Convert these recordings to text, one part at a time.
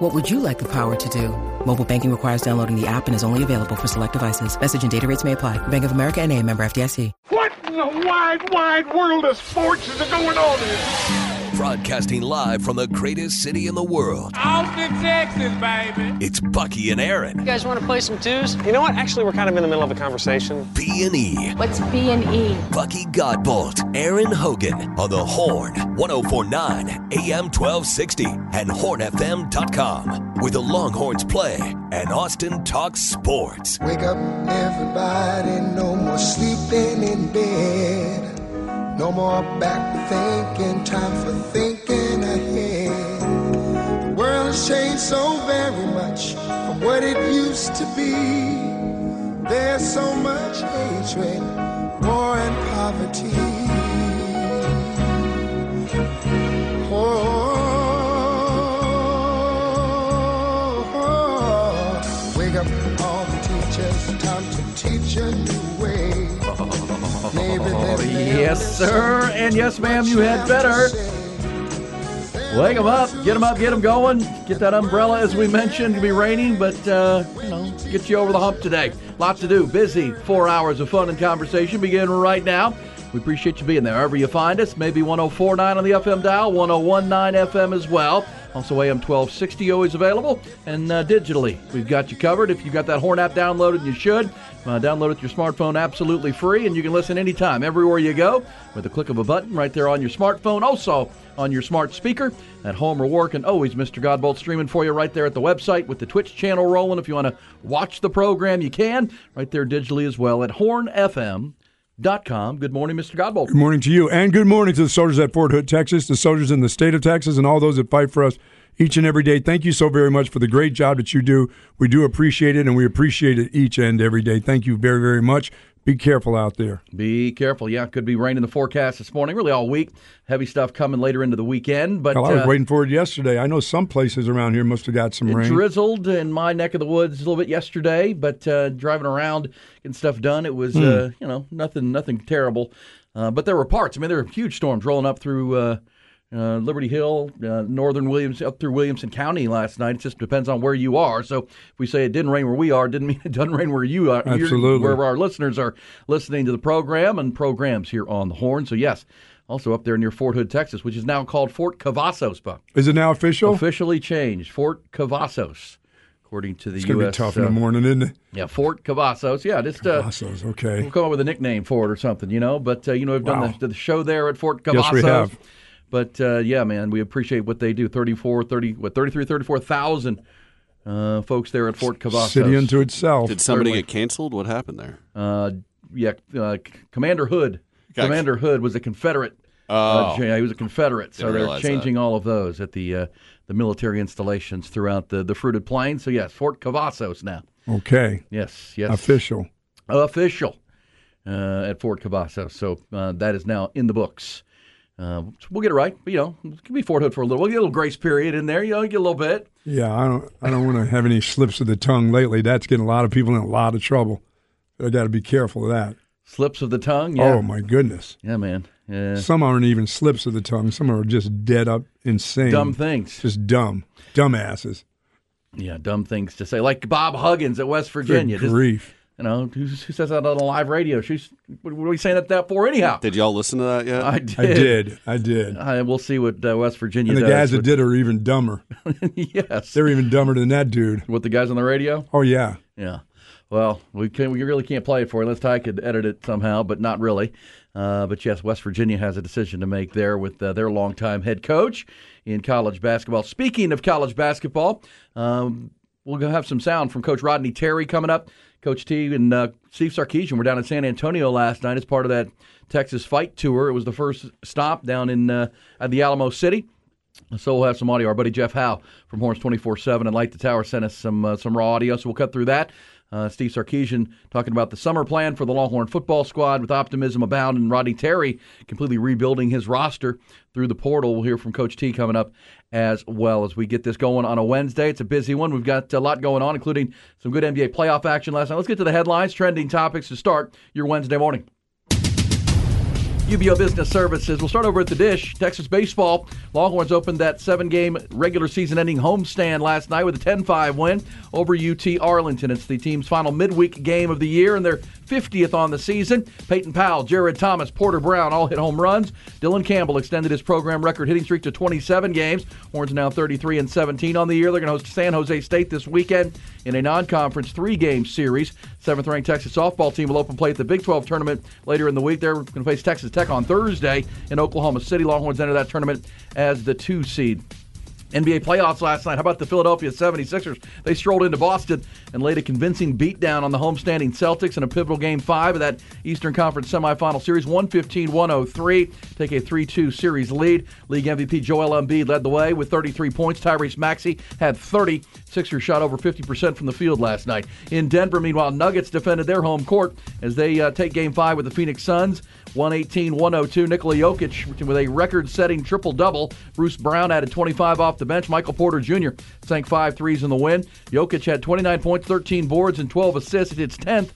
What would you like the power to do? Mobile banking requires downloading the app and is only available for select devices. Message and data rates may apply. Bank of America and a member FDIC. What in the wide, wide world of sports is going on here? Broadcasting live from the greatest city in the world. Austin, Texas, baby. It's Bucky and Aaron. You guys want to play some twos? You know what? Actually, we're kind of in the middle of a conversation. B and E. What's B and E? Bucky Godbolt, Aaron Hogan on the Horn, 1049 AM 1260 and hornfm.com. Where the Longhorns play and Austin talks sports. Wake up, everybody. No more sleeping in bed. No more back thinking. Time for thinking ahead. The world has changed so very much from what it used to be. There's so much hatred, war, and poverty. Yes, sir. And yes, ma'am, you had better. Wake them up, get them up, get them going. Get that umbrella, as we mentioned, to be raining, but uh, you know, get you over the hump today. Lots to do. Busy. Four hours of fun and conversation beginning right now. We appreciate you being there. Wherever you find us, maybe 1049 on the FM dial, 1019 FM as well. Also, AM 1260 always available, and uh, digitally, we've got you covered. If you've got that Horn app downloaded, you should. Uh, download it to your smartphone absolutely free, and you can listen anytime, everywhere you go, with a click of a button right there on your smartphone. Also, on your smart speaker at home or work, and always Mr. Godbolt streaming for you right there at the website with the Twitch channel rolling. If you want to watch the program, you can right there digitally as well at hornfm.com. Good morning, Mr. Godbolt. Good morning to you, and good morning to the soldiers at Fort Hood, Texas, the soldiers in the state of Texas, and all those that fight for us each and every day. Thank you so very much for the great job that you do. We do appreciate it, and we appreciate it each and every day. Thank you very, very much. Be careful out there. Be careful. Yeah, could be rain in the forecast this morning, really all week. Heavy stuff coming later into the weekend. But Well, I was uh, waiting for it yesterday. I know some places around here must have got some It rain. drizzled in my neck of the woods a little bit yesterday, but uh, driving around getting stuff done, it was Hmm. uh, you know nothing nothing terrible. Uh, but there were parts. I mean, there were huge storms rolling up through uh, uh, Liberty Hill, uh, northern Williams, up through Williamson County last night. It just depends on where you are. So if we say it didn't rain where we are, it didn't mean it doesn't rain where you are. Absolutely. where our listeners are listening to the program and programs here on the Horn. So yes. Also up there near Fort Hood, Texas, which is now called Fort Cavazos, Buck. Is it now official? Officially changed, Fort Cavazos, according to the It's going to U.S. be tough in the uh, morning, isn't it? Yeah, Fort Cavazos. Yeah, just uh, Cavazos, okay. We'll come up with a nickname for it or something, you know. But uh, you know, we've done Wow. the, the show there at Fort Cavazos. Yes, we have. But uh, yeah, man, we appreciate what they do. 34, 30, what, 33, 34,000 uh, folks there at Fort Cavazos. City unto itself. Did somebody Certainly. get canceled? What happened there? Uh, yeah, uh, Commander Hood. Gotcha. Commander Hood was a Confederate. Oh. Uh, he was a Confederate. So they're realize changing all of those at the uh, the military installations throughout the, the fruited plains. So yes, Fort Cavazos now. Okay. Yes, yes. Official. Official uh, at Fort Cavazos. So uh, that is now in the books. Uh, we'll get it right. But, you know, it can be Fort Hood for a little. We'll get a little grace period in there. You know, get a little bit. Yeah, I don't. I don't want to have any slips of the tongue lately. That's getting a lot of people in a lot of trouble. I got to be careful of that. Slips of the tongue. Yeah. Oh my goodness! Yeah, man. Yeah. Some aren't even slips of the tongue. Some are just dead up insane. Dumb things. Just dumb, dumbasses. Yeah, dumb things to say. Like Bob Huggins at West Virginia. Good Just, grief! You know, who, who says that on a live radio? She's what are we saying that, that for anyhow? Did y'all listen to that yet? I did. I did. I did. I, we'll see what uh, West Virginia And the does. guys that with- did are even dumber. yes. They're even dumber than that dude. With the guys on the radio? Oh yeah. Yeah. Well, we can we really can't play it for you unless Ty could edit it somehow, but not really. Uh, but yes, West Virginia has a decision to make there with uh, their longtime head coach in college basketball. Speaking of college basketball, um, we'll have some sound from Coach Rodney Terry coming up. Coach T and uh, Steve Sarkisian were down in San Antonio last night as part of that Texas Fight Tour. It was the first stop down in uh, at the Alamo City. So we'll have some audio. Our buddy Jeff Howe from Horns 24/7 and Light the Tower sent us some uh, some raw audio, so we'll cut through that. Uh, Steve Sarkisian talking about the summer plan for the Longhorn football squad with optimism abound, and Rodney Terry completely rebuilding his roster through the portal. We'll hear from Coach T coming up as well as we get this going on a Wednesday. It's a busy one. We've got a lot going on, including some good NBA playoff action last night. Let's get to the headlines, trending topics to start your Wednesday morning. UBEO Business Services. We'll start over at the Dish. Texas baseball. Longhorns opened that seven-game regular season-ending homestand last night with a 10-5 win over UT Arlington. It's the team's final midweek game of the year and their 50th on the season. Peyton Powell, Jared Thomas, Porter Brown all hit home runs. Dylan Campbell extended his program record hitting streak to 27 games. Horns now 33 and 17 on the year. They're going to host San Jose State this weekend in a non-conference three-game series. Seventh-ranked Texas softball team will open play at the Big 12 tournament later in the week. They're going to face Texas Tech on Thursday in Oklahoma City. Longhorns enter that tournament as the two seed. NBA playoffs last night. How about the Philadelphia 76ers? They strolled into Boston and laid a convincing beatdown on the homestanding Celtics in a pivotal game five of that Eastern Conference semifinal series. 115 103. Take a 3 2 series lead. League MVP Joel Embiid led the way with 33 points. Tyrese Maxey had 30. Sixers shot over 50% from the field last night. In Denver, meanwhile, Nuggets defended their home court as they uh, take game five with the Phoenix Suns. 118 102. Nikola Jokic with a record setting triple double. Bruce Brown added 25 off the bench. Michael Porter Jr. sank five threes in the win. Jokic had 29 points, 13 boards, and 12 assists. It's 10th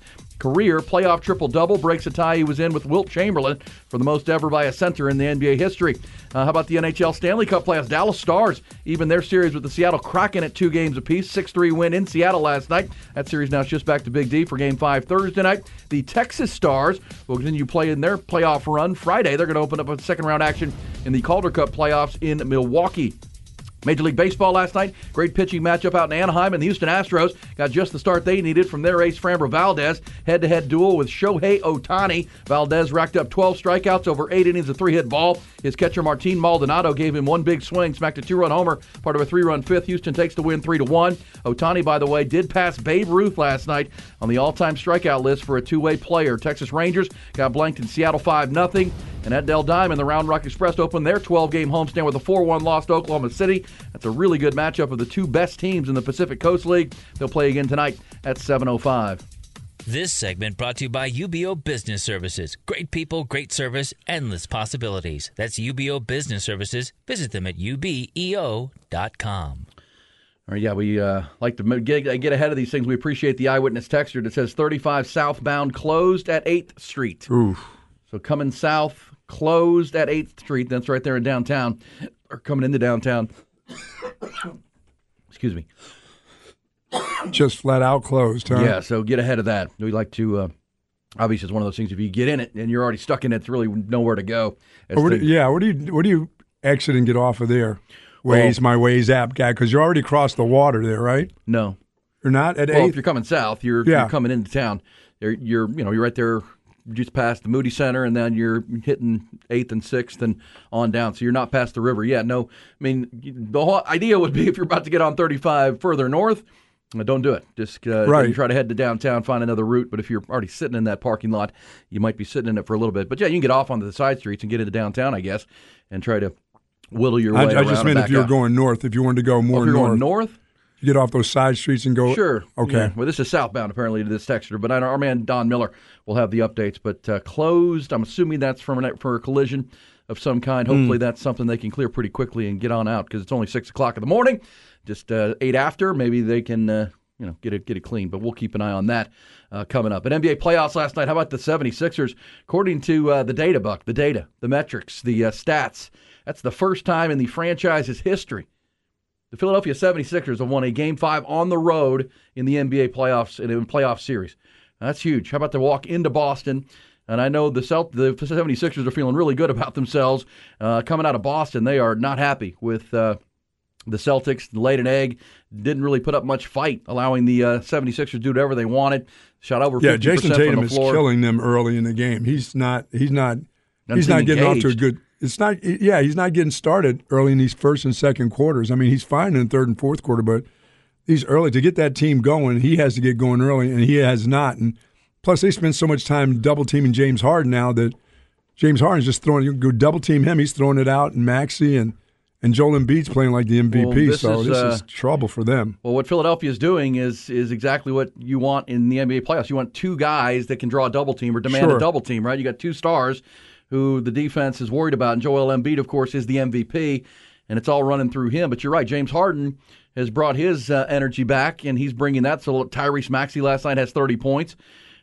career playoff triple double breaks a tie he was in with Wilt Chamberlain for the most ever by a center in the NBA history. Uh, how about the NHL Stanley Cup playoffs? Dallas Stars even their series with the Seattle Kraken at two games apiece. 6 3 win in Seattle last night. That series now just back to Big D for game five Thursday night. The Texas Stars will continue playing their playoff run Friday. They're going to open up a second round action in the Calder Cup playoffs in Milwaukee. Major League Baseball last night, great pitching matchup out in Anaheim, and the Houston Astros got just the start they needed from their ace Framber Valdez. Head-to-head duel with Shohei Ohtani. Valdez racked up 12 strikeouts over eight innings of three-hit ball. His catcher Martin Maldonado gave him one big swing, smacked a two-run homer, part of a three-run fifth. Houston takes the win three to one. Ohtani, by the way, did pass Babe Ruth last night on the all-time strikeout list for a two-way player. Texas Rangers got blanked in Seattle five 0 and at Dell Diamond, the Round Rock Express opened their 12-game homestand with a 4-1 loss to Oklahoma City. That's a really good matchup of the two best teams in the Pacific Coast League. They'll play again tonight at 7:05. This segment brought to you by UBEO Business Services. Great people, great service, endless possibilities. That's UBEO Business Services. Visit them at ubeo.com. All right, yeah, we uh, like to get, get ahead of these things. We appreciate the eyewitness texture that says 35 southbound closed at 8th Street. Oof. So coming south, closed at 8th Street. That's right there in downtown, or coming into downtown. Excuse me. Just flat out closed, huh? Yeah, so get ahead of that. We like to. Uh, obviously, it's one of those things. If you get in it and you're already stuck in it, it's really nowhere to go. Do- yeah, what do you what do you exit and get off of there? Waze, my Waze app guy, because you're already crossed the water there, right? No. You're not at Well, if you're coming south, you're, Yeah. you're coming into town. You're, you're you know you're right there, just past the Moody Center, and then you're hitting eighth and sixth and on down. So you're not past the river yet. No, I mean the whole idea would be if you're about to get on 35 further north. uh, Don't do it. Just uh, Right. try to head to downtown, find another route. But if you're already sitting in that parking lot, you might be sitting in it for a little bit. But yeah, you can get off onto the side streets and get into downtown, I guess, and try to whittle your way I, I just meant if you were out. going north, if you wanted to go more if you're north, going north. Get off those side streets and go. Sure. Okay. Yeah. Well, this is southbound apparently to this texture, but I know our man Don Miller will have the updates. But uh, closed. I'm assuming that's from an, for a collision of some kind. Hmm. Hopefully, that's something they can clear pretty quickly and get on out because it's only six o'clock in the morning. Just uh, eight after, maybe they can. Uh, you know, get it get it clean, but we'll keep an eye on that uh, coming up. At NBA playoffs last night, how about the 76ers? According to uh, the data buck, the data, the metrics, the uh, stats, that's the first time in the franchise's history the Philadelphia 76ers have won a game five on the road in the NBA playoffs in a playoff series. That's huge. How about the walk into Boston? And I know the Celt- the 76ers are feeling really good about themselves uh, coming out of Boston. They are not happy with uh, the Celtics. Laid an egg, didn't really put up much fight, allowing the uh, 76ers to do whatever they wanted. Shot over 50% Yeah, Jason from Tatum the is killing them early in the game. He's not. He's not. He's not getting off to a good. It's not. Yeah, he's not getting started early in these first and second quarters. I mean, he's fine in third and fourth quarter, but these early to get that team going, he has to get going early, and he has not. And plus, they spend so much time double teaming James Harden now that James Harden's just throwing. You go double team him, he's throwing it out, and Maxey and and Joel Embiid's playing like the MVP. Well, so is, this uh, is trouble for them. Well, what Philadelphia is doing is is exactly what you want in the NBA playoffs. You want two guys that can draw a double team or demand Sure. a double team, right? You got two stars who the defense is worried about, and Joel Embiid, of course, is the MVP, and it's all running through him. But you're right, James Harden has brought his uh, energy back, and he's bringing that. So Tyrese Maxey last night has 30 points.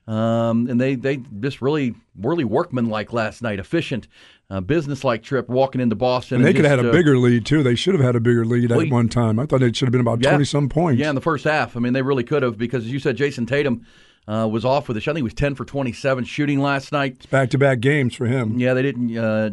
Um, and they, they just really, really workmanlike last night, efficient, uh, business-like trip walking into Boston. And they could have had a uh, bigger lead too. They should have had a bigger lead Well, at one time. I thought it should have been about Yeah. twenty some points. Yeah, in the first half. I mean, they really could have because, as you said, Jayson Tatum uh, was off with a shot. I think he was 10 for 27 shooting last night. It's back to back games for him. Yeah, they didn't. Uh,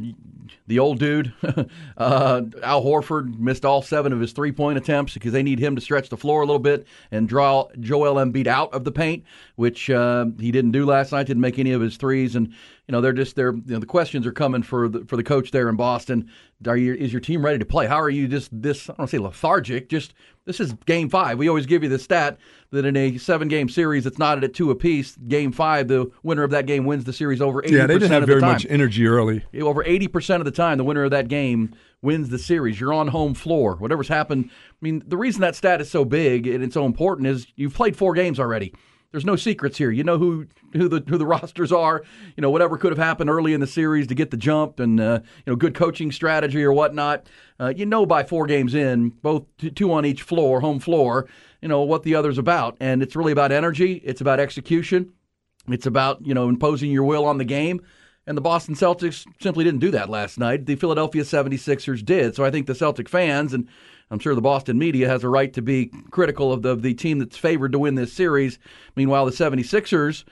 the old dude, uh, Al Horford, missed all seven of his three point attempts because they need him to stretch the floor a little bit and draw Joel Embiid out of the paint, which uh, he didn't do last night. Didn't make any of his threes, and you know they're just they're you know the questions are coming for the for the coach there in Boston. Are you is your team ready to play? How are you just this? I don't say lethargic. Just this is game five. We always give you the stat that in a seven game series, it's not at two apiece. Game five, the winner of that game wins the series over eighty Yeah, they didn't have very time much energy early. over 80% of the time, the winner of that game wins the series. You're on home floor. Whatever's happened. I mean, the reason that stat is so big and it's so important is you've played four games already. There's no secrets here. You know who who the who the rosters are. You know whatever could have happened early in the series to get the jump, and uh, you know good coaching strategy or whatnot. Uh, you know by four games in, both two on each floor, home floor. You know what the other's about, and it's really about energy. It's about execution. It's about you know imposing your will on the game. And the Boston Celtics simply didn't do that last night. The Philadelphia 76ers did. So I think the Celtic fans, and I'm sure the Boston media has a right to be critical of the, the team that's favored to win this series. Meanwhile, the 76ers,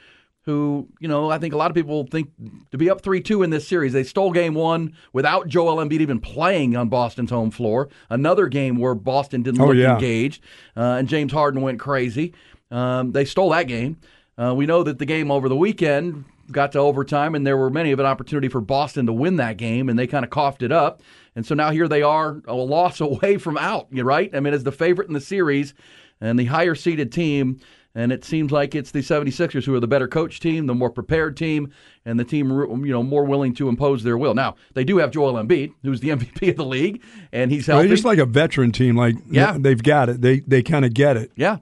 who, you know, I think a lot of people think to be up 3 2 in this series, they stole game one without Joel Embiid even playing on Boston's home floor. Another game where Boston didn't Oh, look yeah. engaged, uh, and James Harden went crazy. Um, they stole that game. Uh, we know that the game over the weekend got to overtime, and there were many of an opportunity for Boston to win that game, and they kind of coughed it up. And so now here they are, a loss away from out, you right? I mean, as the favorite in the series and the higher seeded team, and it seems like it's the 76ers who are the better coach team, the more prepared team, and the team you know more willing to impose their will. Now they do have Joel Embiid, who's the MVP of the league, and he's They're just like a veteran team. Like Yeah. they've got it. They they kind of get it. Yeah.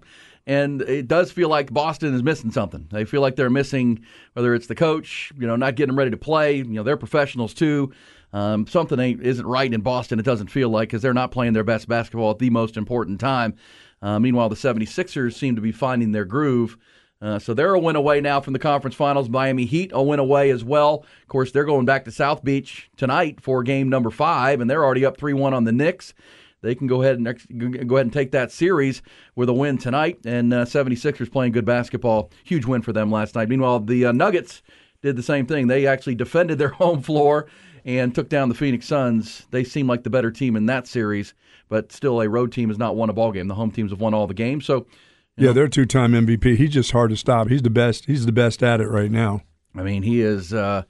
And it does feel like Boston is missing something. They feel like they're missing whether it's the coach, you know, not getting them ready to play. You know, they're professionals too. Um, something ain't isn't right in Boston. It doesn't feel like because they're not playing their best basketball at the most important time. Uh, meanwhile, the 76ers seem to be finding their groove. Uh, so they're a win away now from the conference finals. Miami Heat a win away as well. Of course, they're going back to South Beach tonight for game number five, and they're already up three one on the Knicks they can go ahead and ex- go ahead and take that series with a win tonight. And uh, 76ers playing good basketball. Huge win for them last night. Meanwhile, the uh, Nuggets did the same thing. They actually defended their home floor and took down the Phoenix Suns. They seem like the better team in that series, but still, a road team has not won a ball game. The home teams have won all the games. So, Yeah, they're two time MVP. He's just hard to stop. He's the best. He's the best at it right now. I mean, he is. Uh,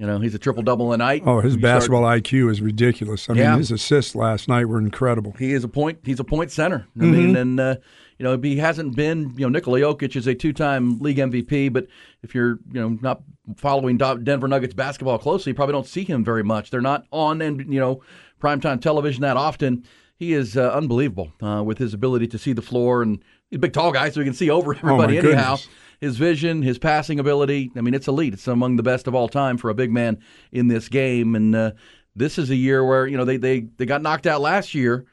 you know, he's a triple double a night. Oh, his You start- basketball IQ is ridiculous. I Yeah. mean, his assists last night were incredible. He is a point. He's a point center. I Mm-hmm. mean, and uh, you know, he hasn't been. You know, Nikola Jokic is a two-time league MVP, but if you're you know not following Denver Nuggets basketball closely, you probably don't see him very much. They're not on and you know primetime television that often. He is uh, unbelievable uh, with his ability to see the floor, and he's a big, tall guy, so he can see over everybody. Oh, anyhow, goodness. His vision, his passing ability. I mean, it's elite. It's among the best of all time for a big man in this game. And uh, this is a year where you know they they they got knocked out last year,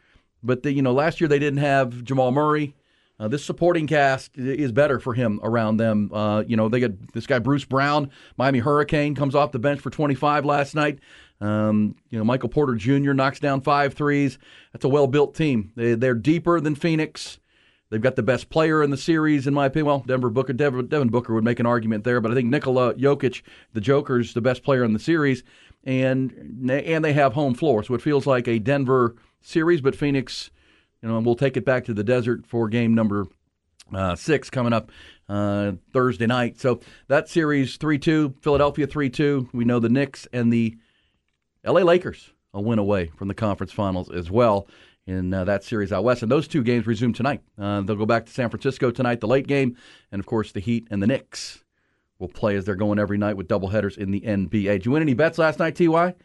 but they, you know last year they didn't have Jamal Murray. Uh, this supporting cast is better for him around them. Uh, you know, they got this guy Bruce Brown, Miami Hurricane, comes off the bench for 25 last night. Um, you know, Michael Porter Jr. knocks down five threes. That's a well-built team. They, they're deeper than Phoenix. They've got the best player in the series, in my opinion. Well, Denver Booker, Devin, Devin Booker would make an argument there, but I think Nikola Jokic, the Joker's the best player in the series, and and they have home floor, so it feels like a Denver series. But Phoenix, you know, we'll take it back to the desert for game number uh, six coming up uh, Thursday night. So that series three two, Philadelphia three two. We know the Knicks and the L.A. Lakers a win away from the conference finals as well in uh, that series out west. And those two games resume tonight. Uh, they'll go back to San Francisco tonight, the late game, and of course the Heat and the Knicks will play as they're going every night with doubleheaders in the NBA. Did you win any bets last night, Ty?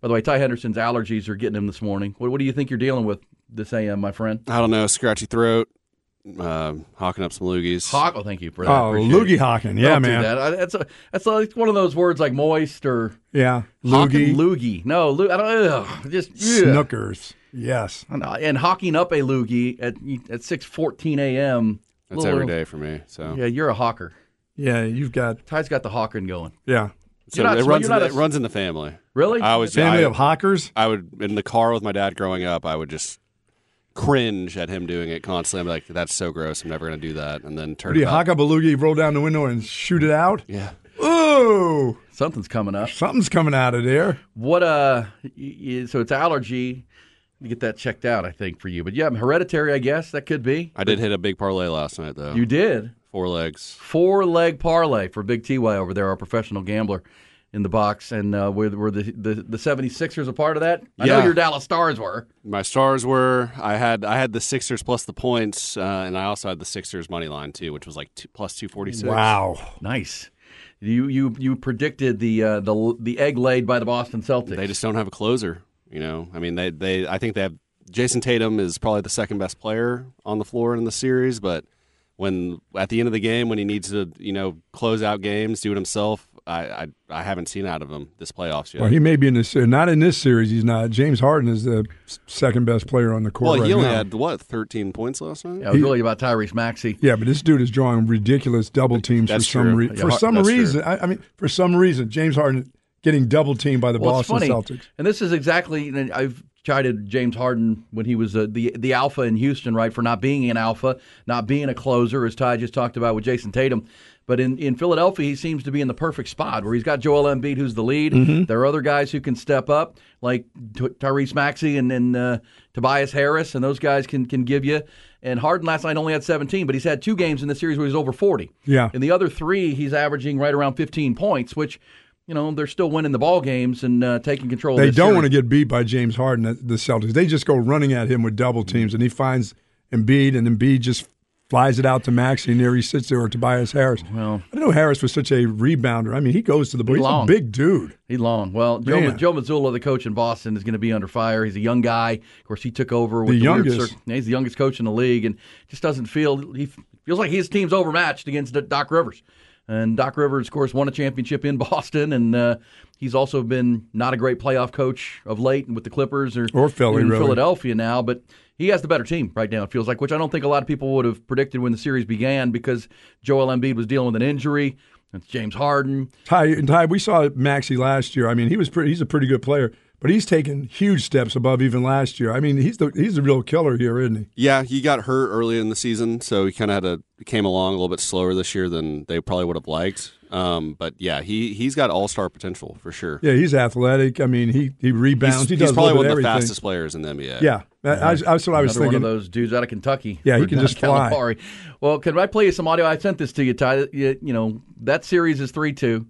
By the way, Ty Henderson's allergies are getting him this morning. What, what do you think you're dealing with this AM, my friend? I don't know. Scratchy throat. Uh, hawking up some loogies. Hawk. Oh, thank you for that. Oh, loogie it. hawking. Yeah, Don't do man. that. I- That's a, that's like one of those words like moist or Yeah. hawking Loogie. loogie. No, loo- I don't. Ugh, just ugh. Snookers. Yes. I know. And hawking up a loogie at at six fourteen a.m. That's Little- every day for me. So Yeah, you're a hawker. Yeah, you've got, Ty's got the hawking going. yeah. So not- it runs. In the, a- it runs in the family. Really? I was Family I, of hawkers. I would in the car with my dad growing up. I would just cringe at him doing it constantly. I'm like, that's so gross. I'm never going to do that. And then turn Do you about- hawk up a loogie, roll down the window, and shoot it out? Yeah. Ooh, Something's coming up. something's coming out of there. What uh? y- y- So it's allergy. You get that checked out, I think, for you. But yeah, hereditary. I guess that could be. I did hit a big parlay last night though. You did Four legs. four leg parlay for Big Ty over there, our professional gambler in the box, and uh, were, were the, the the 76ers a part of that? I know your Dallas Stars were. My stars were I had I had the Sixers plus the points, uh, and I also had the Sixers money line too, which was like two, plus two forty six. Wow. Nice. You you you predicted the uh, the the egg laid by the Boston Celtics. They just don't have a closer. You know, I mean, they they I think they have Jayson Tatum is probably the second best player on the floor in the series, but when at the end of the game when he needs to you know close out games, do it himself, I I, I haven't seen out of him this playoffs yet. Well, he may be in this. Not in this series. He's not. James Harden is the second best player on the court Well, right he only now. had what thirteen points last night. Yeah, it was really about Tyrese Maxey. Yeah, but this dude is drawing ridiculous double teams for That's some true. reason. Yeah, for Har- some that's true. reason, I, I mean, for some reason, James Harden getting double teamed by the Well, Boston Celtics. and this is exactly. And I've chided James Harden when he was uh, the the alpha in Houston, right, for not being an alpha, not being a closer, as Ty just talked about with Jayson Tatum. But in, in Philadelphia, he seems to be in the perfect spot where he's got Joel Embiid, who's the lead. Mm-hmm. There are other guys who can step up, like T- Tyrese Maxey and, and uh, Tobias Harris, and those guys can can give you. And Harden last night only had 17, but he's had two games in the series where he's over 40. Yeah. In the other three, he's averaging right around 15 points, which, you know, they're still winning the ball games and uh, taking control. They of this don't series. want to get beat by James Harden, the the Celtics. They just go running at him with double teams, and he finds Embiid, and Embiid just flies it out to Maxey, and there he sits there, or Tobias Harris. Well, I didn't know Harris was such a rebounder. I mean, he goes to the ball. He's long. a big dude. He's long. Well, Joe, Man. Joe Mazzulla, the coach in Boston, is going to be under fire. He's a young guy. Of course, he took over with The the, weird youngest. yeah, he's the youngest coach in the league, and just doesn't feel he feels like his team's overmatched against Doc Rivers. And Doc Rivers, of course, won a championship in Boston, and uh, he's also been not a great playoff coach of late with the Clippers or, Or Philly, in really. Philadelphia now. But he has the better team right now. It feels like, which I don't think a lot of people would have predicted when the series began because Joel Embiid was dealing with an injury. It's James Harden. Ty, and Ty, we saw Maxey last year. I mean, he was pretty, he's a pretty good player, but he's taken huge steps above even last year. I mean, he's the he's the real killer here, isn't he? Yeah, he got hurt early in the season, so he kind of had to came along a little bit slower this year than they probably would have liked. Um, but yeah, he he's got all star potential for sure. Yeah, he's athletic. I mean, he he rebounds. He's, he does a probably one of bit the fastest players in the NBA. Yeah, that- I, that's what I was Another thinking. one of those dudes out of Kentucky. Yeah, he can just fly. Calipari. Well, can I play you some audio? I sent this to you, Ty. You, you know that series is three two.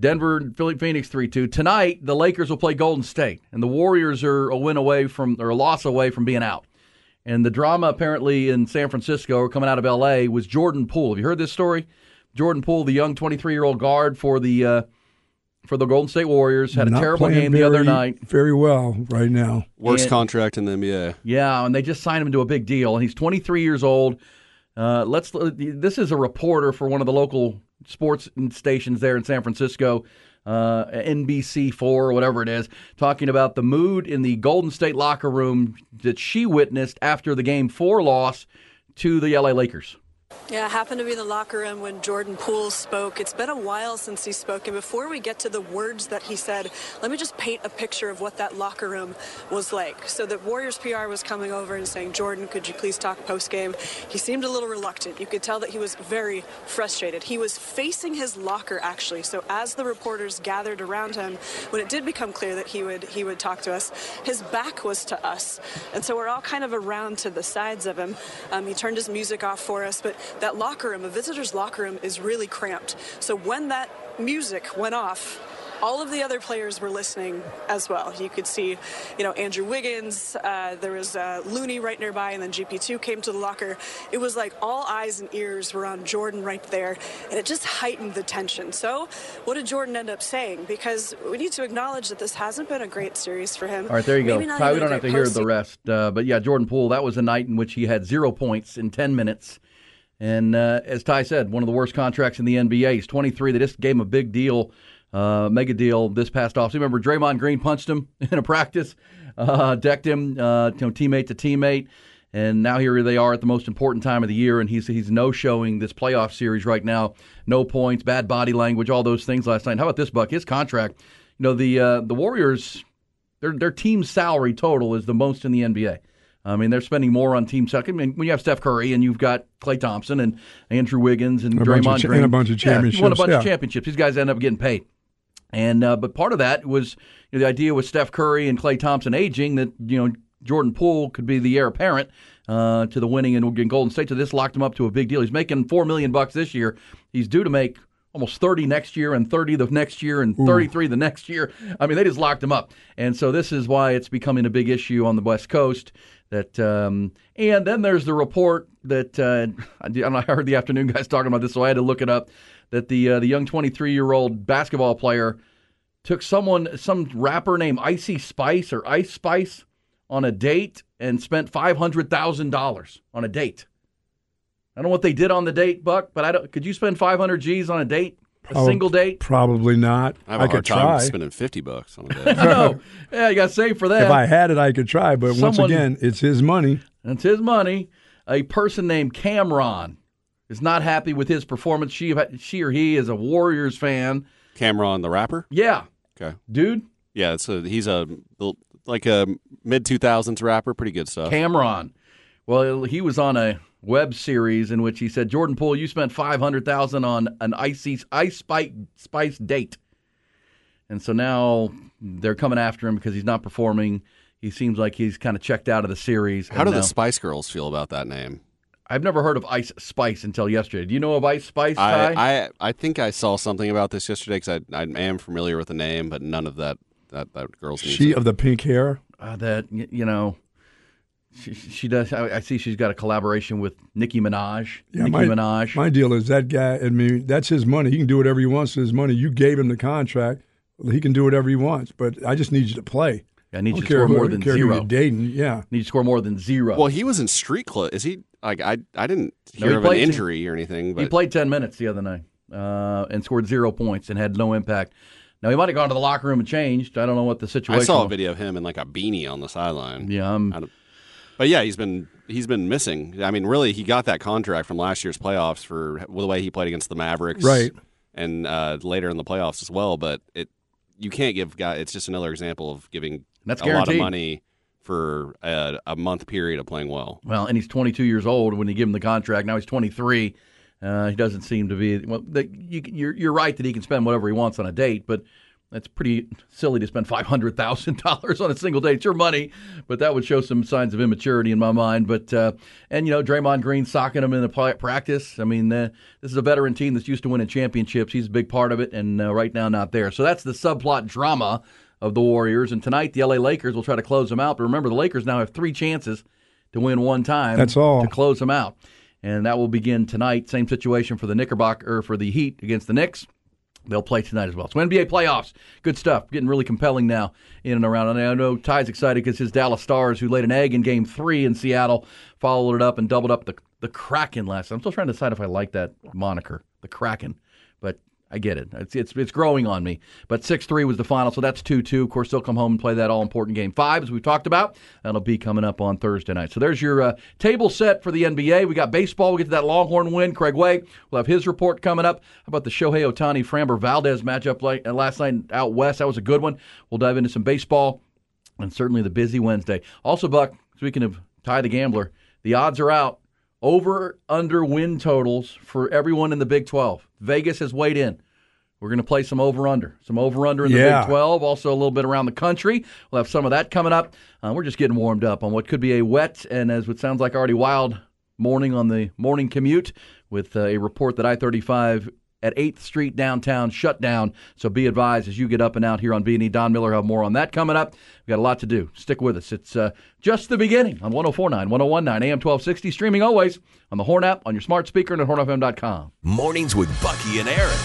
Denver, Philly, Phoenix three two. Tonight, the Lakers will play Golden State, and the Warriors are a win away from or a loss away from being out. And the drama apparently in San Francisco or coming out of L.A. was Jordan Poole. Have you heard this story? Jordan Poole, the young 23 year old guard for the uh, for the Golden State Warriors, had a terrible playing game the other night. Very well right now. Worst And- contract in the NBA. Yeah, and they just signed him to a big deal, and he's 23 years old. Uh, let's. This is a reporter for one of the local sports stations there in San Francisco, uh, NBC4 or whatever it is, talking about the mood in the Golden State locker room that she witnessed after the Game Four loss to the LA Lakers. Yeah, happened to be in the locker room when Jordan Poole spoke. It's been a while since he spoke, and before we get to the words that he said, let me just paint a picture of what that locker room was like. So the Warriors PR was coming over and saying, Jordan, could you please talk post game? He seemed a little reluctant. You could tell that he was very frustrated. He was facing his locker actually. So as the reporters gathered around him, when it did become clear that he would he would talk to us, his back was to us, and so we're all kind of around to the sides of him. Um, he turned his music off for us, but that locker room, a visitor's locker room, is really cramped. So when that music went off, all of the other players were listening as well. You could see, you know, Andrew Wiggins, uh, there was uh, Looney right nearby, and then GP2 came to the locker. It was like all eyes and ears were on Jordan right there, and it just heightened the tension. So, what did Jordan end up saying? Because we need to acknowledge that this hasn't been a great series for him. All right, there you Maybe go. Ty, we don't have to hear the rest. Uh, but yeah, Jordan Poole, that was a night in which he had zero points in 10 minutes. And uh, as Ty said, one of the worst contracts in the NBA. He's 23. They just gave him a big deal, uh, mega deal this past offseason. Remember, Draymond Green punched him in a practice, uh, decked him, uh, you know, teammate to teammate. And now here they are at the most important time of the year, and he's he's no showing this playoff series right now. No points, bad body language, all those things last night. How about this, Buck? His contract. You know the uh, the Warriors their their team salary total is the most in the NBA. I mean, they're spending more on team second. I mean, when you have Steph Curry and you've got Klay Thompson and Andrew Wiggins and A bunch of Draymond Green and a bunch of Yeah, won a championships, bunch of championships. These guys end up getting paid. And uh, but part of that was you know, the idea with Steph Curry and Klay Thompson aging that you know Jordan Poole could be the heir apparent uh, to the winning in, in Golden State. So this locked him up to a big deal. He's making four million bucks this year. He's due to make almost 30 next year and 30 the next year and 33 the next year. I mean, they just locked him up. And so this is why it's becoming a big issue on the West Coast. That um, and then there's the report that uh, I heard the afternoon guys talking about this, so I had to look it up. That the uh, the young 23 year old basketball player took someone some rapper named Icy Spice or Ice Spice on a date and spent five hundred thousand dollars on a date. I don't know what they did on the date, Buck, but I don't. Could you spend five hundred G's on a date, a Prob- single date? Probably not. I have a could hard time try. spending fifty bucks on a day. no, yeah, you got to save for that. If I had it, I could try. But once again, it's his money. It's his money. A person named Cam'ron is not happy with his performance. She, she or he is a Warriors fan. Cam'ron, the rapper. Yeah, Okay. dude, Yeah, it's a, he's a like a mid two thousands rapper. Pretty good stuff. Cam'ron. Well, he was on a web series in which he said, "Jordan Poole, you spent five hundred thousand on an icy ice spice spice date," and so now they're coming after him because he's not performing. He seems like he's kind of checked out of the series. How and do the now- Spice Girls feel about that name? I've never heard of Ice Spice until yesterday. Do you know of Ice Spice? Ty? I, I I think I saw something about this yesterday because I I am familiar with the name, but none of that that that girl's music. She of the pink hair. uh, that you know she, she does I, I see she's got a collaboration with Nicki Minaj Nicki my, Minaj My deal is that guy. I mean, that's his money. He can do whatever he wants with his money. You gave him the contract. He can do whatever he wants. But I just need you to play. I need I you to score who- more than care zero you're. Yeah. need to score more than zero well, he was in street clothes. Is he like I I didn't No, hear he of an played- injury or anything, but he played 10 minutes the other night uh, and scored zero points and had no impact now he might have gone to the locker room and changed I don't know what the situation I saw a was. video of him in like a beanie on the sideline. yeah I'm, I don't- But yeah, he's been he's been missing. I mean, really, he got that contract from last year's playoffs for the way he played against the Mavericks, Right. And uh, later in the playoffs as well. But it you can't give guy. It's just another example of giving That's a lot of money for a, a month period of playing well. Well, and he's 22 years old when you give him the contract. Now he's 23. Uh, he doesn't seem to be. Well, the, you, you're, you're right that he can spend whatever he wants on a date, but that's pretty silly to spend $500,000 on a single day. It's your money, but that would show some signs of immaturity in my mind. But uh, and you know, Draymond Green socking him in the practice. I mean, uh, this is a veteran team that's used to winning championships. He's a big part of it, and uh, right now not there. So that's the subplot drama of the Warriors. And tonight, the LA Lakers will try to close them out. But remember, the Lakers now have three chances to win one time. That's all. to close them out, and that will begin tonight. Same situation for the Knickerbocker or for the Heat against the Knicks. They'll play tonight as well. So NBA playoffs, good stuff. Getting really compelling now in and around. And I know Ty's excited because his Dallas Stars, who laid an egg in Game Three in Seattle, followed it up and doubled up the the Kraken last. I'm still trying to decide if I like that moniker, the Kraken, but I get it. It's it's, it's growing on me. But six three was the final, so that's two two. Of course, they'll come home and play that all important game five, as we've talked about. That'll be coming up on Thursday night. So there's your uh, table set for the NBA. We got baseball. We get to that Longhorn win. Craig Way we'll have his report coming up. How about the Shohei Ohtani Framber Valdez matchup like, uh, last night out west? That was a good one. We'll dive into some baseball and certainly the busy Wednesday. Also, Buck, speaking of Ty the Gambler, the odds are out. Over under win totals for everyone in the Big 12. Vegas has weighed in. We're going to play some over under, some over under in the Yeah. Big 12. Also, a little bit around the country. We'll have some of that coming up. Uh, we're just getting warmed up on what could be a wet and, as it sounds like, already wild morning on the morning commute with uh, a report that I 35 at 8th Street downtown shut down. So be advised as you get up and out here on B&E. Don Miller have more on that coming up. we got a lot to do. Stick with us. It's uh, just the beginning on 1049, 1019, AM 1260, streaming always on the Horn app, on your smart speaker, and at hornfm.com. Mornings with Bucky and Aaron.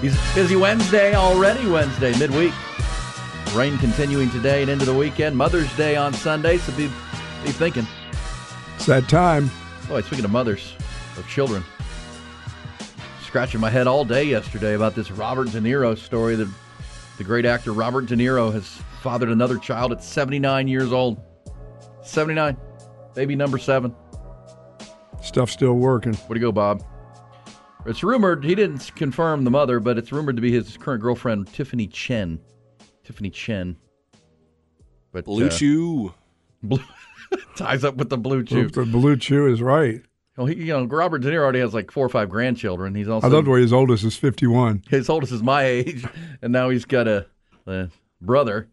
He's busy Wednesday already, Wednesday, midweek. Rain continuing today and into the weekend. Mother's Day on Sunday, so be, be thinking. It's that time. Boy, speaking of mothers of children, scratching my head all day yesterday about this Robert De Niro story that the great actor Robert De Niro has fathered another child at 79 years old. 79. Baby number seven. Stuff still working. Where do you go, Bob? It's rumored, he didn't confirm the mother, but it's rumored to be his current girlfriend, Tiffany Chen. Tiffany Chen. But Blue uh, Chew. Blue ties up with the blue chew. The blue chew is right. Well, he, you know, Robert De Niro already has like four or five grandchildren. He's also I love the way his oldest is 51. his oldest is my age, and now he's got a, a brother.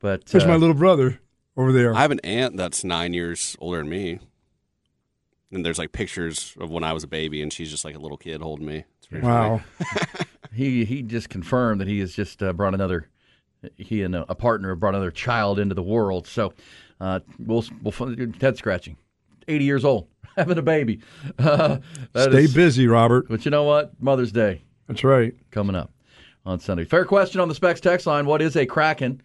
But There's uh, my little brother over there. I have an aunt that's nine years older than me. And there's like pictures of when I was a baby, and she's just like a little kid holding me. It's wow. he he just confirmed that he has just uh, brought another. He and a, a partner have brought another child into the world. So uh, we'll we'll fun- head scratching. Eighty years old, having a baby. Uh, Stay is- busy, Robert. But you know what? Mother's Day That's right. coming up on Sunday. Fair question on the Specs text line. What is a kraken?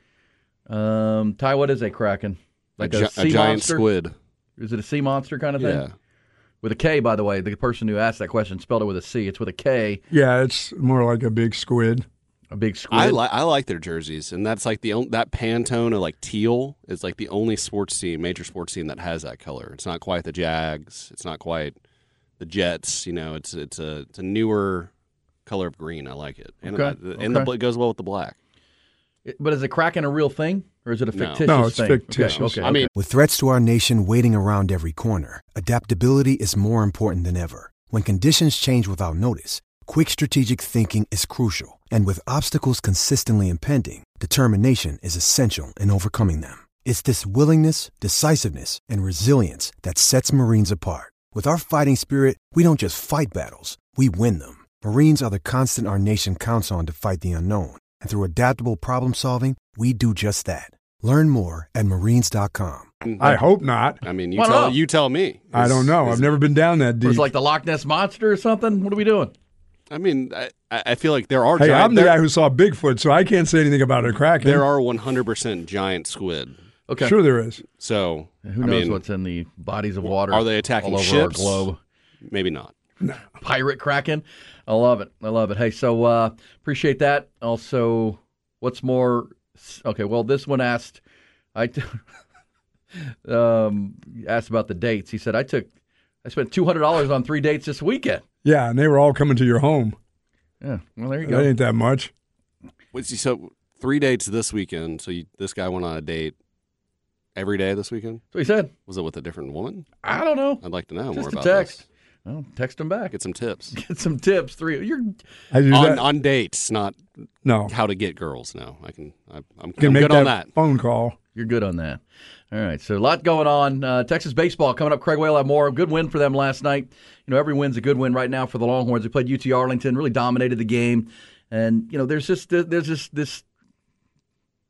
Um, Ty, what is a kraken? A, gi- a sea giant monster? squid. Is it a sea monster kind of thing? Yeah. With a K, by the way. The person who asked that question spelled it with a C. It's with a K. Yeah, it's more like a big squid. A big squid. I like I like their jerseys, and that's like the on- that Pantone of like teal is like the only sports team, major sports team that has that color. It's not quite the Jags. It's not quite the Jets. You know, it's it's a it's a newer color of green. I like it, and Okay, uh, and the, it goes well with the black. It- But is a kraken a real thing, or is it a No. fictitious No, it's thing? fictitious. Okay, okay, I mean, With threats to our nation waiting around every corner, adaptability is more important than ever. When conditions change without notice, quick strategic thinking is crucial. And with obstacles consistently impending, determination is essential in overcoming them. It's this willingness, decisiveness, and resilience that sets Marines apart. With our fighting spirit, we don't just fight battles, we win them. Marines are the constant our nation counts on to fight the unknown. And through adaptable problem solving, we do just that. Learn more at marines.com. I hope not. I mean, you Why tell not? you tell me. I don't know. I've never been down that deep. it's like the Loch Ness monster or something. What are we doing? I mean, I, I feel like there are. hey, giant, I'm the guy who saw Bigfoot, so I can't say anything about a kraken. There are 100 percent giant squid. Okay. Sure, there is. So Who I knows mean, what's in the bodies of water? Are they attacking all over ships? our globe? Maybe not. Pirate kraken. I love it. I love it. Hey, so uh, appreciate that. Also, what's more? Okay, well, this one asked. I t- um, asked about the dates. He said I took. I spent two hundred dollars on three dates this weekend. Yeah, and they were all coming to your home. Yeah. Well, there you go. That go. ain't that much. What's he, so three dates this weekend. So you, this guy went on a date every day this weekend. So he said. Was it with a different woman? I don't know. I'd like to know more Just a about text. this. Well, text him back. Get some tips Get some tips. Three. You're on, on dates, not no, how to get girls. No, I can. I, I'm, can I'm make good that, on that. phone call. You're good on that. All right, so a lot going on. Uh, Texas baseball coming up. Craig Way have more. Good win for them last night. You know, every win's a good win right now for the Longhorns. They played UT Arlington, really dominated the game, and you know, there's just there's just this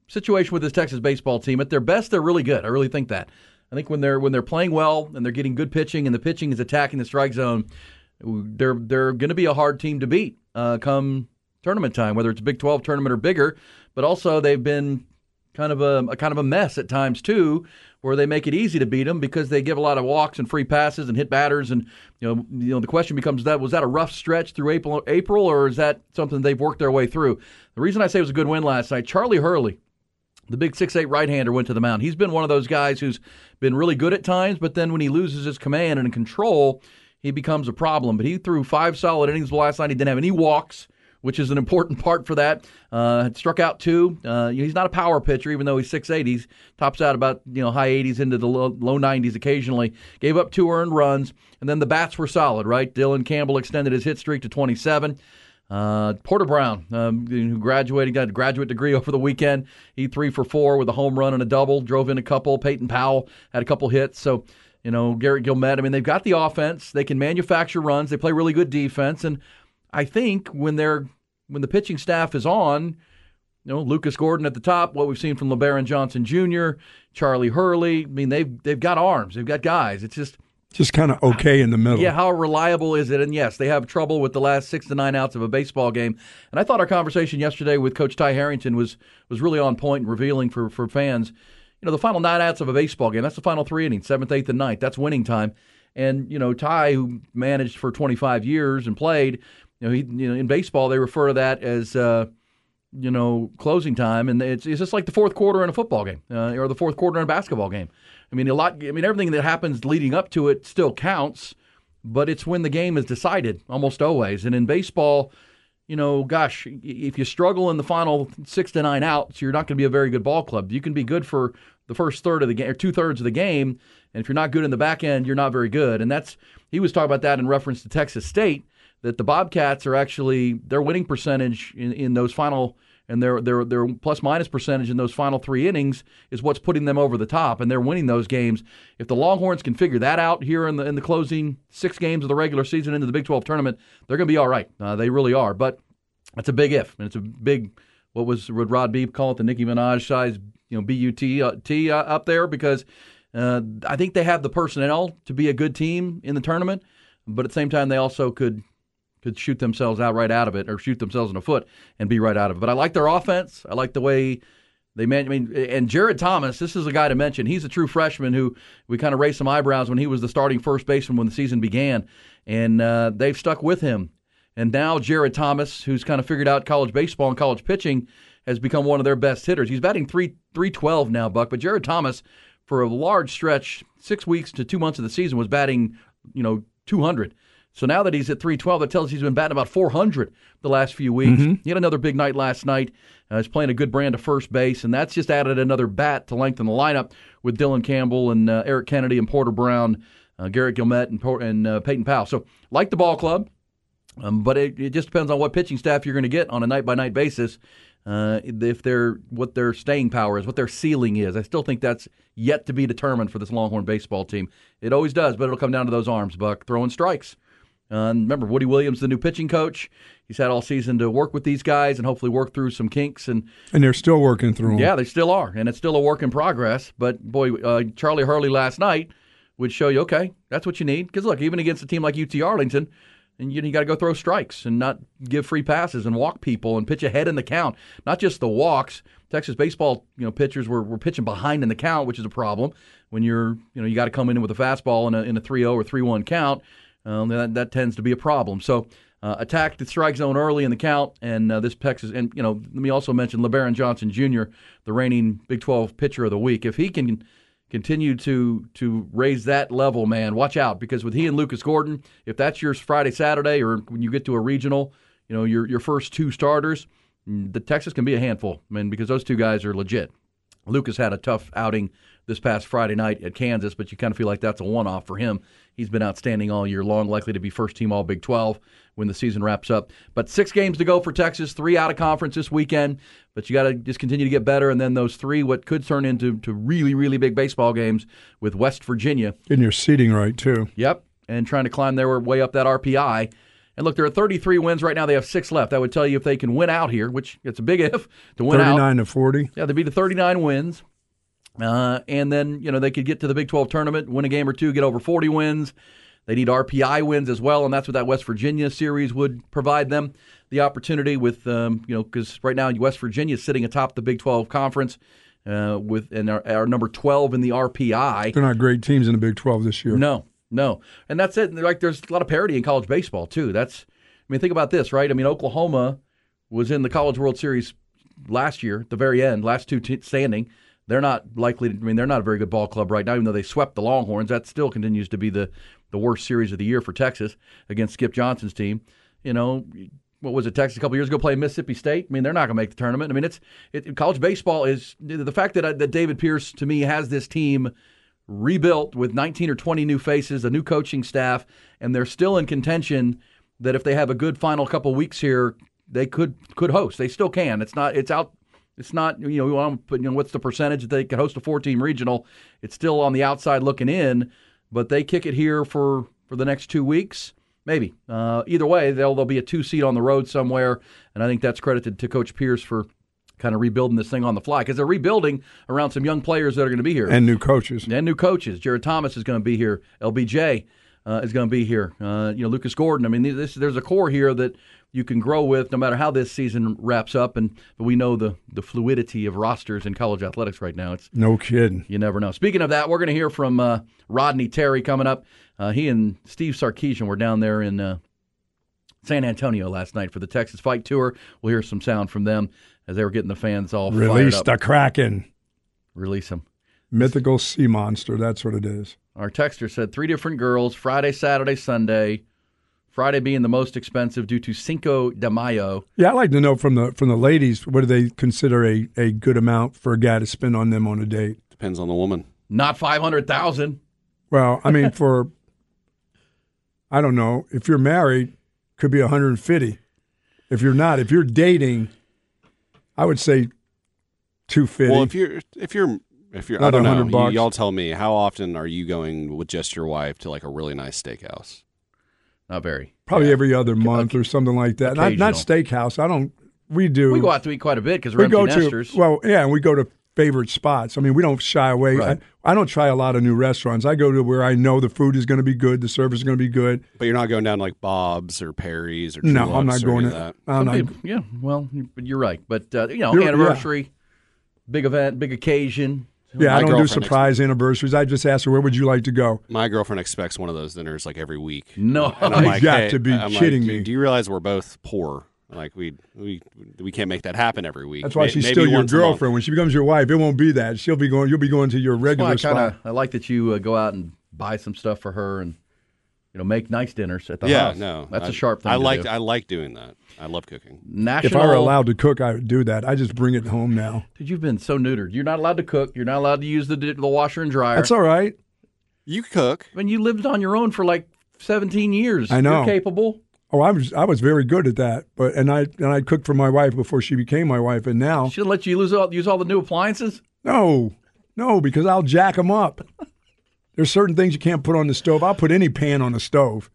situation with this Texas baseball team. At their best, they're really good. I really think that. I think when they're when they're playing well and they're getting good pitching and the pitching is attacking the strike zone, they're they're going to be a hard team to beat uh, come tournament time, whether it's a Big 12 tournament or bigger. But also they've been kind of a, a kind of a mess at times too, where they make it easy to beat them because they give a lot of walks and free passes and hit batters. And you know, you know, the question becomes that was that a rough stretch through April, April, or is that something they've worked their way through? The reason I say it was a good win last night, Charlie Hurley. The big six eight right hander went to the mound. He's been one of those guys who's been really good at times, but then when he loses his command and control, he becomes a problem. But he threw five solid innings last night. He didn't have any walks, which is an important part for that. Uh, struck out two. Uh, he's not a power pitcher, even though he's six eight. He's tops out about you know high 80s into the low, low 90s occasionally. Gave up two earned runs, and then the bats were solid. Right, Dylan Campbell extended his hit streak to 27. Uh, Porter Brown, um, who graduated, got a graduate degree over the weekend. He three for four with a home run and a double. Drove in a couple. Peyton Powell had a couple hits. So You know, Garrett Guillemette. I mean, they've got the offense. They can manufacture runs. They play really good defense. And I think when they're when the pitching staff is on, you know, Lucas Gordon at the top, what we've seen from Lebarron Johnson Jr., Charlie Hurley. I mean, they've they've got arms. They've got guys. It's just just kind of okay in the middle. Yeah, how reliable is it? And yes, they have trouble with the last six to nine outs of a baseball game. And I thought our conversation yesterday with Coach Ty Harrington was was really on point and revealing for for fans. You know, the final nine outs of a baseball game, that's the final three innings, seventh, eighth, and ninth. That's winning time. And, you know, Ty, who managed for 25 years and played, you know, he, you know in baseball, they refer to that as, uh, you know, closing time. And it's, it's just like the fourth quarter in a football game uh, or the fourth quarter in a basketball game. I mean, a lot. I mean, everything that happens leading up to it still counts, but it's when the game is decided almost always. And in baseball, you know, gosh, if you struggle in the final six to nine outs, you're not going to be a very good ball club. You can be good for the first third of the game or two thirds of the game, and if you're not good in the back end, you're not very good. And that's he was talking about that in reference to Texas State that the Bobcats are actually their winning percentage in, in those final and their their their plus minus percentage in those final three innings is what's putting them over the top, and they're winning those games. If the Longhorns can figure that out here in the in the closing six games of the regular season into the Big 12 tournament, they're going to be all right. Uh, they really are, but it's a big if, and it's a big. What was would Rod Beeb call it? The Nicki Minaj size, you know, B U T uh, uh, up there because uh, I think they have the personnel to be a good team in the tournament, but at the same time they also could could shoot themselves out right out of it or shoot themselves in the foot and be right out of it. But I like their offense. I like the way they man. I mean, and Jared Thomas. This is a guy to mention. He's a true freshman who we kind of raised some eyebrows when he was the starting first baseman when the season began, and uh, they've stuck with him. And now Jared Thomas, who's kind of figured out college baseball and college pitching, has become one of their best hitters. He's batting three three twelve now, Buck. But Jared Thomas, for a large stretch, six weeks to two months of the season, was batting you know two hundred. So now that he's at 312, that tells us he's been batting about 400 the last few weeks. Mm-hmm. He had another big night last night. Uh, he's playing a good brand of first base, and that's just added another bat to lengthen the lineup with Dylan Campbell and uh, Eric Kennedy and Porter Brown, uh, Garrett Guillemette and, and uh, Peyton Powell. So like the ball club, um, but it, it, just depends on what pitching staff you're going to get on a night by night basis. Uh, if they're what their staying power is, what their ceiling is, I still think that's yet to be determined for this Longhorn baseball team. It always does, but it'll come down to those arms, Buck, throwing strikes. Uh, remember, Woody Williams, the new pitching coach. He's had all season to work with these guys and hopefully work through some kinks. And and they're still working through them. Yeah, they still are, and it's still a work in progress. But boy, uh, Charlie Hurley last night would show you, okay, that's what you need. Because look, even against a team like UT Arlington, and you, you got to go throw strikes and not give free passes and walk people and pitch ahead in the count. Not just the walks. Texas baseball, you know, pitchers were, were pitching behind in the count, which is a problem when you're, you know, you got to come in with a fastball in a in a 3-0 or 3-1 count um, that, that tends to be a problem. So uh, attack the strike zone early in the count, and uh, this Texas. And you know, let me also mention Lebarron Johnson Jr., the reigning Big 12 pitcher of the week. If he can continue to to raise that level, man, watch out because with he and Lucas Gordon, if that's your Friday Saturday or when you get to a regional, you know your your first two starters, mm, the Texas can be a handful. I mean, because those two guys are legit. Lucas had a tough outing this past Friday night at Kansas, but you kind of feel like that's a one off for him. He's been outstanding all year long, likely to be first team All Big 12 when the season wraps up. But six games to go for Texas, three out of conference this weekend. But you got to just continue to get better, and then those three, what could turn into to really, really big baseball games with West Virginia. And you're seating right too. Yep, and trying to climb their way up that RPI. And look, there are 33 wins right now. They have six left. That would tell you if they can win out here, which it's a big if to win 39 out. 39 to 40. Yeah, they'd be the 39 wins. Uh, and then, you know, they could get to the Big 12 tournament, win a game or two, get over 40 wins. They need RPI wins as well, and that's what that West Virginia series would provide them the opportunity with, um, you know, because right now West Virginia is sitting atop the Big 12 conference uh, with and are, are, number 12 in the RPI. They're not great teams in the Big 12 this year. No, no, and that's it. Like there's a lot of parity in college baseball too. That's, I mean, think about this, right? I mean, Oklahoma was in the College World Series last year, at the very end, last two t- standing. They're not likely. To, I mean, they're not a very good ball club right now. Even though they swept the Longhorns, that still continues to be the the worst series of the year for Texas against Skip Johnson's team. You know, what was it? Texas a couple years ago playing Mississippi State. I mean, they're not going to make the tournament. I mean, it's it, college baseball is the fact that that David Pierce to me has this team rebuilt with 19 or 20 new faces, a new coaching staff, and they're still in contention. That if they have a good final couple weeks here, they could could host. They still can. It's not. It's out it's not, you know, you know, what's the percentage that they could host a four team regional? It's still on the outside looking in, but they kick it here for for the next two weeks. Maybe. Uh, either way, they'll they'll be a two seed on the road somewhere, and I think that's credited to Coach Pierce for kind of rebuilding this thing on the fly because they're rebuilding around some young players that are going to be here and new coaches and new coaches. Jared Thomas is going to be here. LBJ uh, is going to be here. Uh, you know, Lucas Gordon. I mean, this, there's a core here that you can grow with no matter how this season wraps up. And but we know the the fluidity of rosters in college athletics right now. It's no kidding. You never know. Speaking of that, we're going to hear from uh, Rodney Terry coming up. Uh, he and Steve Sarkisian were down there in uh, San Antonio last night for the Texas Fight Tour. We'll hear some sound from them as they were getting the fans all release the Kraken. Release them. Mythical sea monster. That's what it is. Our texter said three different girls Friday, Saturday, Sunday. Friday being the most expensive due to Cinco de Mayo. Yeah, I'd like to know from the from the ladies what do they consider a, a good amount for a guy to spend on them on a date? Depends on the woman. Not five hundred thousand. Well, I mean, for I don't know if you're married, could be 150. If you're not, if you're dating, I would say 250. Well, if you're if you're if you're Another I don't know, 100 bucks. you, y'all tell me how often are you going with just your wife to like a really nice steakhouse? Not very. Probably every other month or something like that. Not, not steakhouse. I don't. We do. We go out to eat quite a bit because we we're go empty to well, yeah, and we go to favorite spots. I mean, we don't shy away. Right. I, I don't try a lot of new restaurants. I go to where I know the food is going to be good, the service is going to be good. But you're not going down like Bob's or Perry's or No, True I'm not or going to- that. I'm Some not- people- yeah, well, you- you're right. But uh, you know, You're- anniversary, big event, big occasion. Yeah, My I don't do girlfriend surprise anniversaries. I just ask her, where would you like to go? My girlfriend expects one of those dinners like every week. No, And I'm You like, got hey, to be I'm kidding "Do- me." Do you realize we're both poor? Like we we we can't make that happen every week. That's why she's maybe still your once a month. girlfriend. When she becomes your wife, it won't be that. She'll be going. You'll be going to your regular Well, I kinda, I like that you uh, go out and buy some stuff for her and you know make nice dinners at the Yeah, house. Yeah, no, that's I- a sharp thing. I to like do. I like doing that. I love cooking. national. If I were allowed to cook, I would do that. I just bring it home now. Dude, you've been so neutered. You're not allowed to cook. You're not allowed to use the the washer and dryer. That's all right. You cook. I mean, you lived on your own for like 17 years. I know. You're capable. Oh, I was I was very good at that. But and I and I cooked for my wife before she became my wife, and now She Shouldn't let you lose all, use all the new appliances. no, no, because I'll jack them up. There's certain things you can't put on the stove. I'll put any pan on the stove.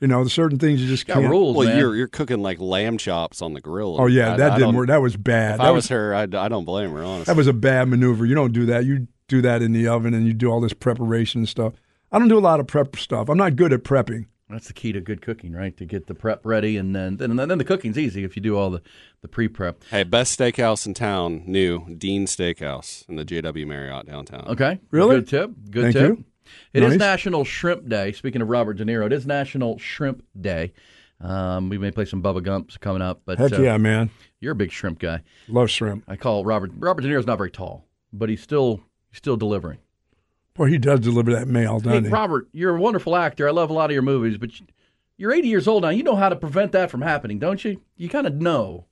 You know, there's certain things you just Got can't. rules, Well, man. you're you're cooking like lamb chops on the grill. Oh yeah, I- that I didn't don't- work. That was bad. If That I was was her, I, I don't blame her. Honestly, that was a bad maneuver. You don't do that. You do that in the oven and you do all this preparation and stuff. I don't do a lot of prep stuff. I'm not good at prepping. That's the key to good cooking, right? To get the prep ready, and then then, then the cooking's easy if you do all the, the pre prep. Hey, best steakhouse in town, new Dean Steakhouse in the JW Marriott downtown. Okay, Really? Good tip. Good Thank tip. you. It is Nice. National Shrimp Day. Speaking of Robert De Niro, it is National Shrimp Day. Um, we may play some Bubba Gumps coming up, but Heck uh, yeah, man. you're a big shrimp guy. Love shrimp. I call Robert Robert De Niro's not very tall, but he's still he's still delivering. Boy, he does deliver that mail, doesn't he? Robert, you're a wonderful actor. I love a lot of your movies, but you're 80 years old now. You know how to prevent that from happening, don't you? You kind of know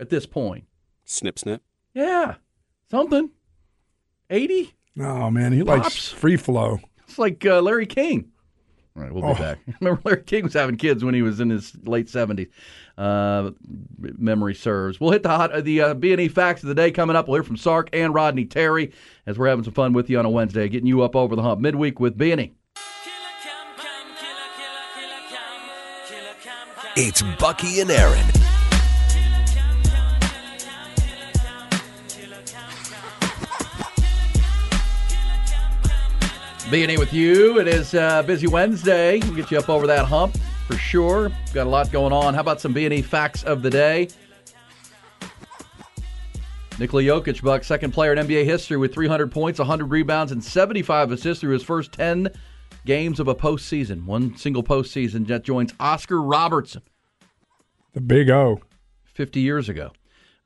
at this point. Snip, snip. Yeah, something. 80? Oh man, he likes free flow. It's like uh, Larry King. All right, we'll be Oh. back. Remember, Larry King was having kids when he was in his late 70s. Uh, memory serves. We'll hit the hot, the uh, B&E facts of the day coming up. We'll hear from Sark and Rodney Terry as we're having some fun with you on a Wednesday, getting you up over the hump midweek with B&E. It's Bucky and Aaron. B&E with you. It is uh, busy Wednesday. We'll get you up over that hump for sure. Got a lot going on. How about some B&E facts of the day? Nikola Jokic, Buck, second player in NBA history with 300 points, 100 rebounds, and 75 assists through his first 10 games of a postseason. One single postseason. That joins Oscar Robertson The big O. 50 years ago.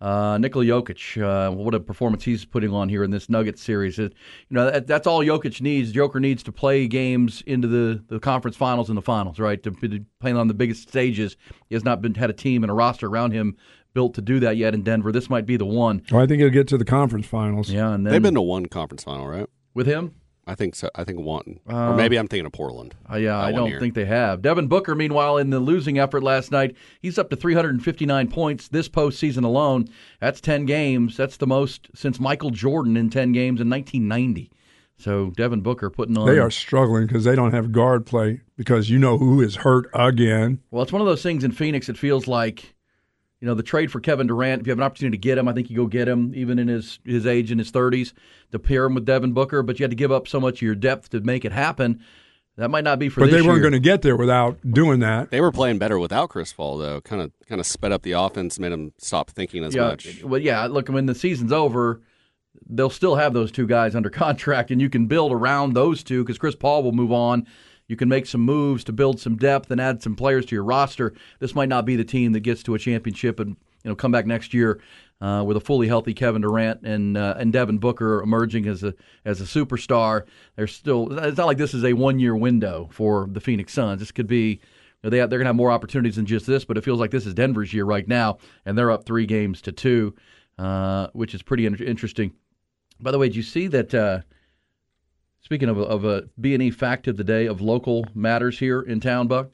Uh, Nikola Jokic, uh, what a performance he's putting on here in this Nuggets series. It, you know, that, that's all Jokic needs. Joker needs to play games into the, the conference finals and the finals, right? To be playing on the biggest stages. He has not been had a team and a roster around him built to do that yet in Denver. This might be the one. Well, I think he'll get to the conference finals. Yeah, and then They've been to one conference final, right? with him. I think so. I think one, Uh, or maybe I'm thinking of Portland. Uh, yeah, I don't year. think they have. Devin Booker, meanwhile, in the losing effort last night, he's up to 359 points this postseason alone. That's 10 games. That's the most since Michael Jordan in 10 games in 1990. So Devin Booker putting on. They are struggling because they don't have guard play because you know who is hurt again. Well, it's one of those things in Phoenix. It feels like, you know, the trade for Kevin Durant. If you have an opportunity to get him, I think you go get him, even in his his age in his thirties, to pair him with Devin Booker. But you had to give up so much of your depth to make it happen. That might not be for. But this they weren't going to get there without doing that. They were playing better without Chris Paul, though. Kind of, kind of sped up the offense, made them stop thinking as yeah, much. Well, yeah. Look, when the season's over, they'll still have those two guys under contract, and you can build around those two because Chris Paul will move on. You can make some moves to build some depth and add some players to your roster. This might not be the team that gets to a championship and you know come back next year uh, with a fully healthy Kevin Durant and uh, and Devin Booker emerging as a as a superstar. They're still. It's not like this is a one year window for the Phoenix Suns. This could be. You know, they have, they're going to have more opportunities than just this, but it feels like this is Denver's year right now, and they're up three games to two, uh, which is pretty in- interesting. By the way, did you see that? Uh, speaking of a, of a B and E fact of the day of local matters here in town, Buck.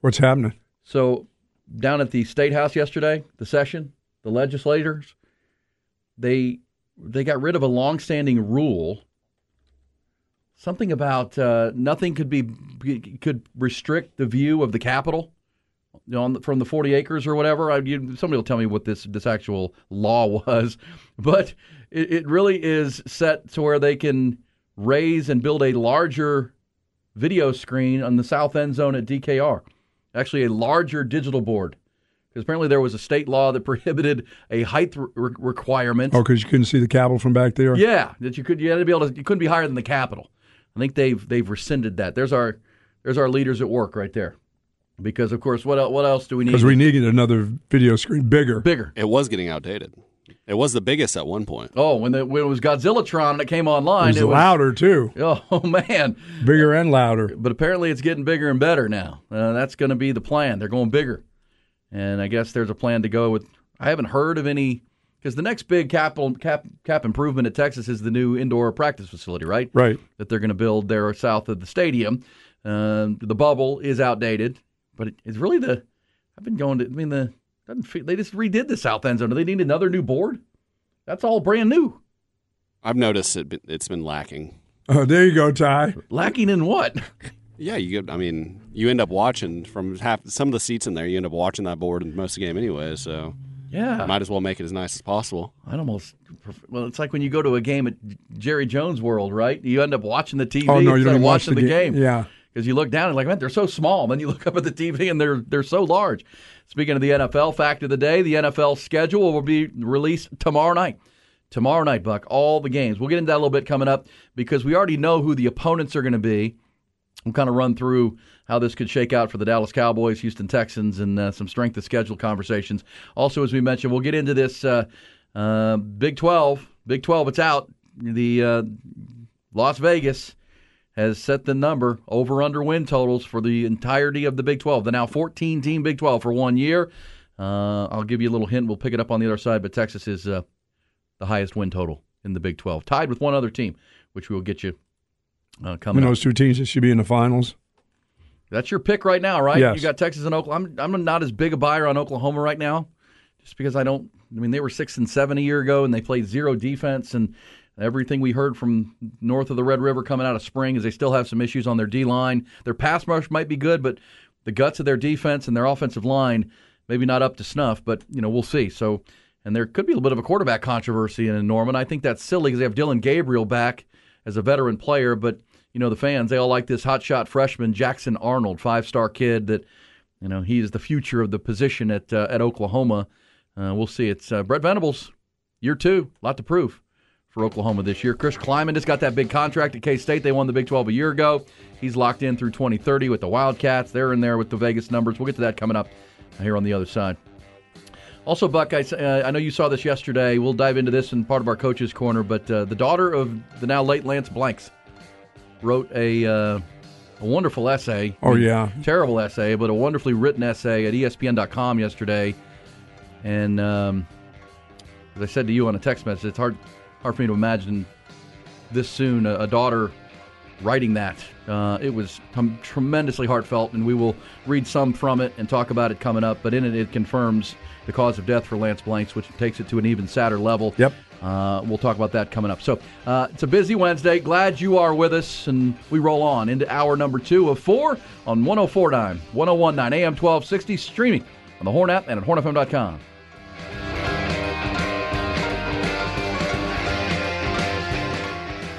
What's happening? So down at the state house yesterday, the session, the legislators, they they got rid of a longstanding rule. Something about uh, nothing could be could restrict the view of the Capitol on the, from the 40 acres or whatever. I, you, somebody will tell me what this this actual law was, but it, it really is set to where they can raise and build a larger video screen on the south end zone at DKR. Actually, a larger digital board. Because apparently there was a state law that prohibited a height re- requirement. Oh, because you couldn't see the Capitol from back there. Yeah, that you could you had to be able to you couldn't be higher than the Capitol. I think they've they've rescinded that. There's our there's our leaders at work right there. Because of course, what what else do we need? Because we needed another video screen bigger. Bigger. It was getting outdated. It was the biggest at one point. Oh, when the when it was Godzillatron and it came online, It was louder too. Oh man, bigger and louder. But apparently, it's getting bigger and better now. Uh, that's going to be the plan. They're going bigger, and I guess there's a plan to go with. I haven't heard of any because the next big capital cap cap improvement at Texas is the new indoor practice facility, right? Right. That they're going to build there south of the stadium. Um, the bubble is outdated, but it, it's really the. I've been going to. I mean, the doesn't feel, they just redid the south end zone. Do they need another new board? That's all brand new. I've noticed it. It's been lacking. Oh, there you go, Ty. Lacking in what? Yeah, you. Get, I mean, you end up watching from half some of the seats in there. You end up watching that board in most of the game anyway. So Yeah. might as well make it as nice as possible. I'd almost pref- well, it's like when you go to a game at Jerry Jones World, right? You end up watching the TV Oh, no, you instead don't of watch watching the the ga- game. yeah. Because you look down and like, man, they're so small. Then you look up at the TV and they're they're so large. Speaking of the NFL, fact of the day: the NFL schedule will be released tomorrow night. Tomorrow night, Buck, all the games. We'll get into that a little bit coming up because we already know who the opponents are going to be. We'll kind of run through how this could shake out for the Dallas Cowboys, Houston Texans, and uh, some strength of schedule conversations. Also, as we mentioned, we'll get into this uh, uh, Big 12. Big 12, it's out. The uh, Las Vegas has set the number over under win totals for the entirety of the Big 12. The now 14 team Big 12 for one year. Uh, I'll give you a little hint. We'll pick it up on the other side, but Texas is uh, the highest win total in the Big 12, tied with one other team, which we will get you uh, coming those two teams that should be in the finals. That's your pick right now, right? Yes. You got Texas and Oklahoma. I'm, I'm not as big a buyer on Oklahoma right now, just because I don't. I mean, they were six and seven a year ago, and they played zero defense. And everything we heard from north of the Red River coming out of spring is they still have some issues on their D line. Their pass rush might be good, but the guts of their defense and their offensive line maybe not up to snuff. But you know, we'll see. So, and there could be a little bit of a quarterback controversy in Norman. I think that's silly because they have Dillon Gabriel back as a veteran player, but you know the fans they all like this hotshot freshman Jackson Arnold, five star kid that you know he is the future of the position at uh, at Oklahoma. Uh, we'll see. It's uh, Brent Venables, year two, a lot to prove for Oklahoma this year. Chris Klieman just got that big contract at K State. They won the Big 12 a year ago. He's locked in through 2030 with the Wildcats. They're in there with the Vegas numbers. We'll get to that coming up here on the other side. Also, Buck, I, uh, I know you saw this yesterday. We'll dive into this in part of our coaches' corner. But uh, the daughter of the now late Lance Blanks wrote a uh, a wonderful essay. Oh, yeah. terrible essay, but a wonderfully written essay at ESPN.com yesterday. And um, as I said to you on a text message, it's hard hard for me to imagine this soon a, a daughter writing that. Uh, it was um, tremendously heartfelt, and we will read some from it and talk about it coming up. But in it, it confirms the cause of death for Lance Blanks, which takes it to an even sadder level. Yep. Uh, we'll talk about that coming up. So uh, it's a busy Wednesday. Glad you are with us, and we roll on into hour number two of four on 1049, 1019 AM 1260, streaming on the Horn app and at hornfm.com.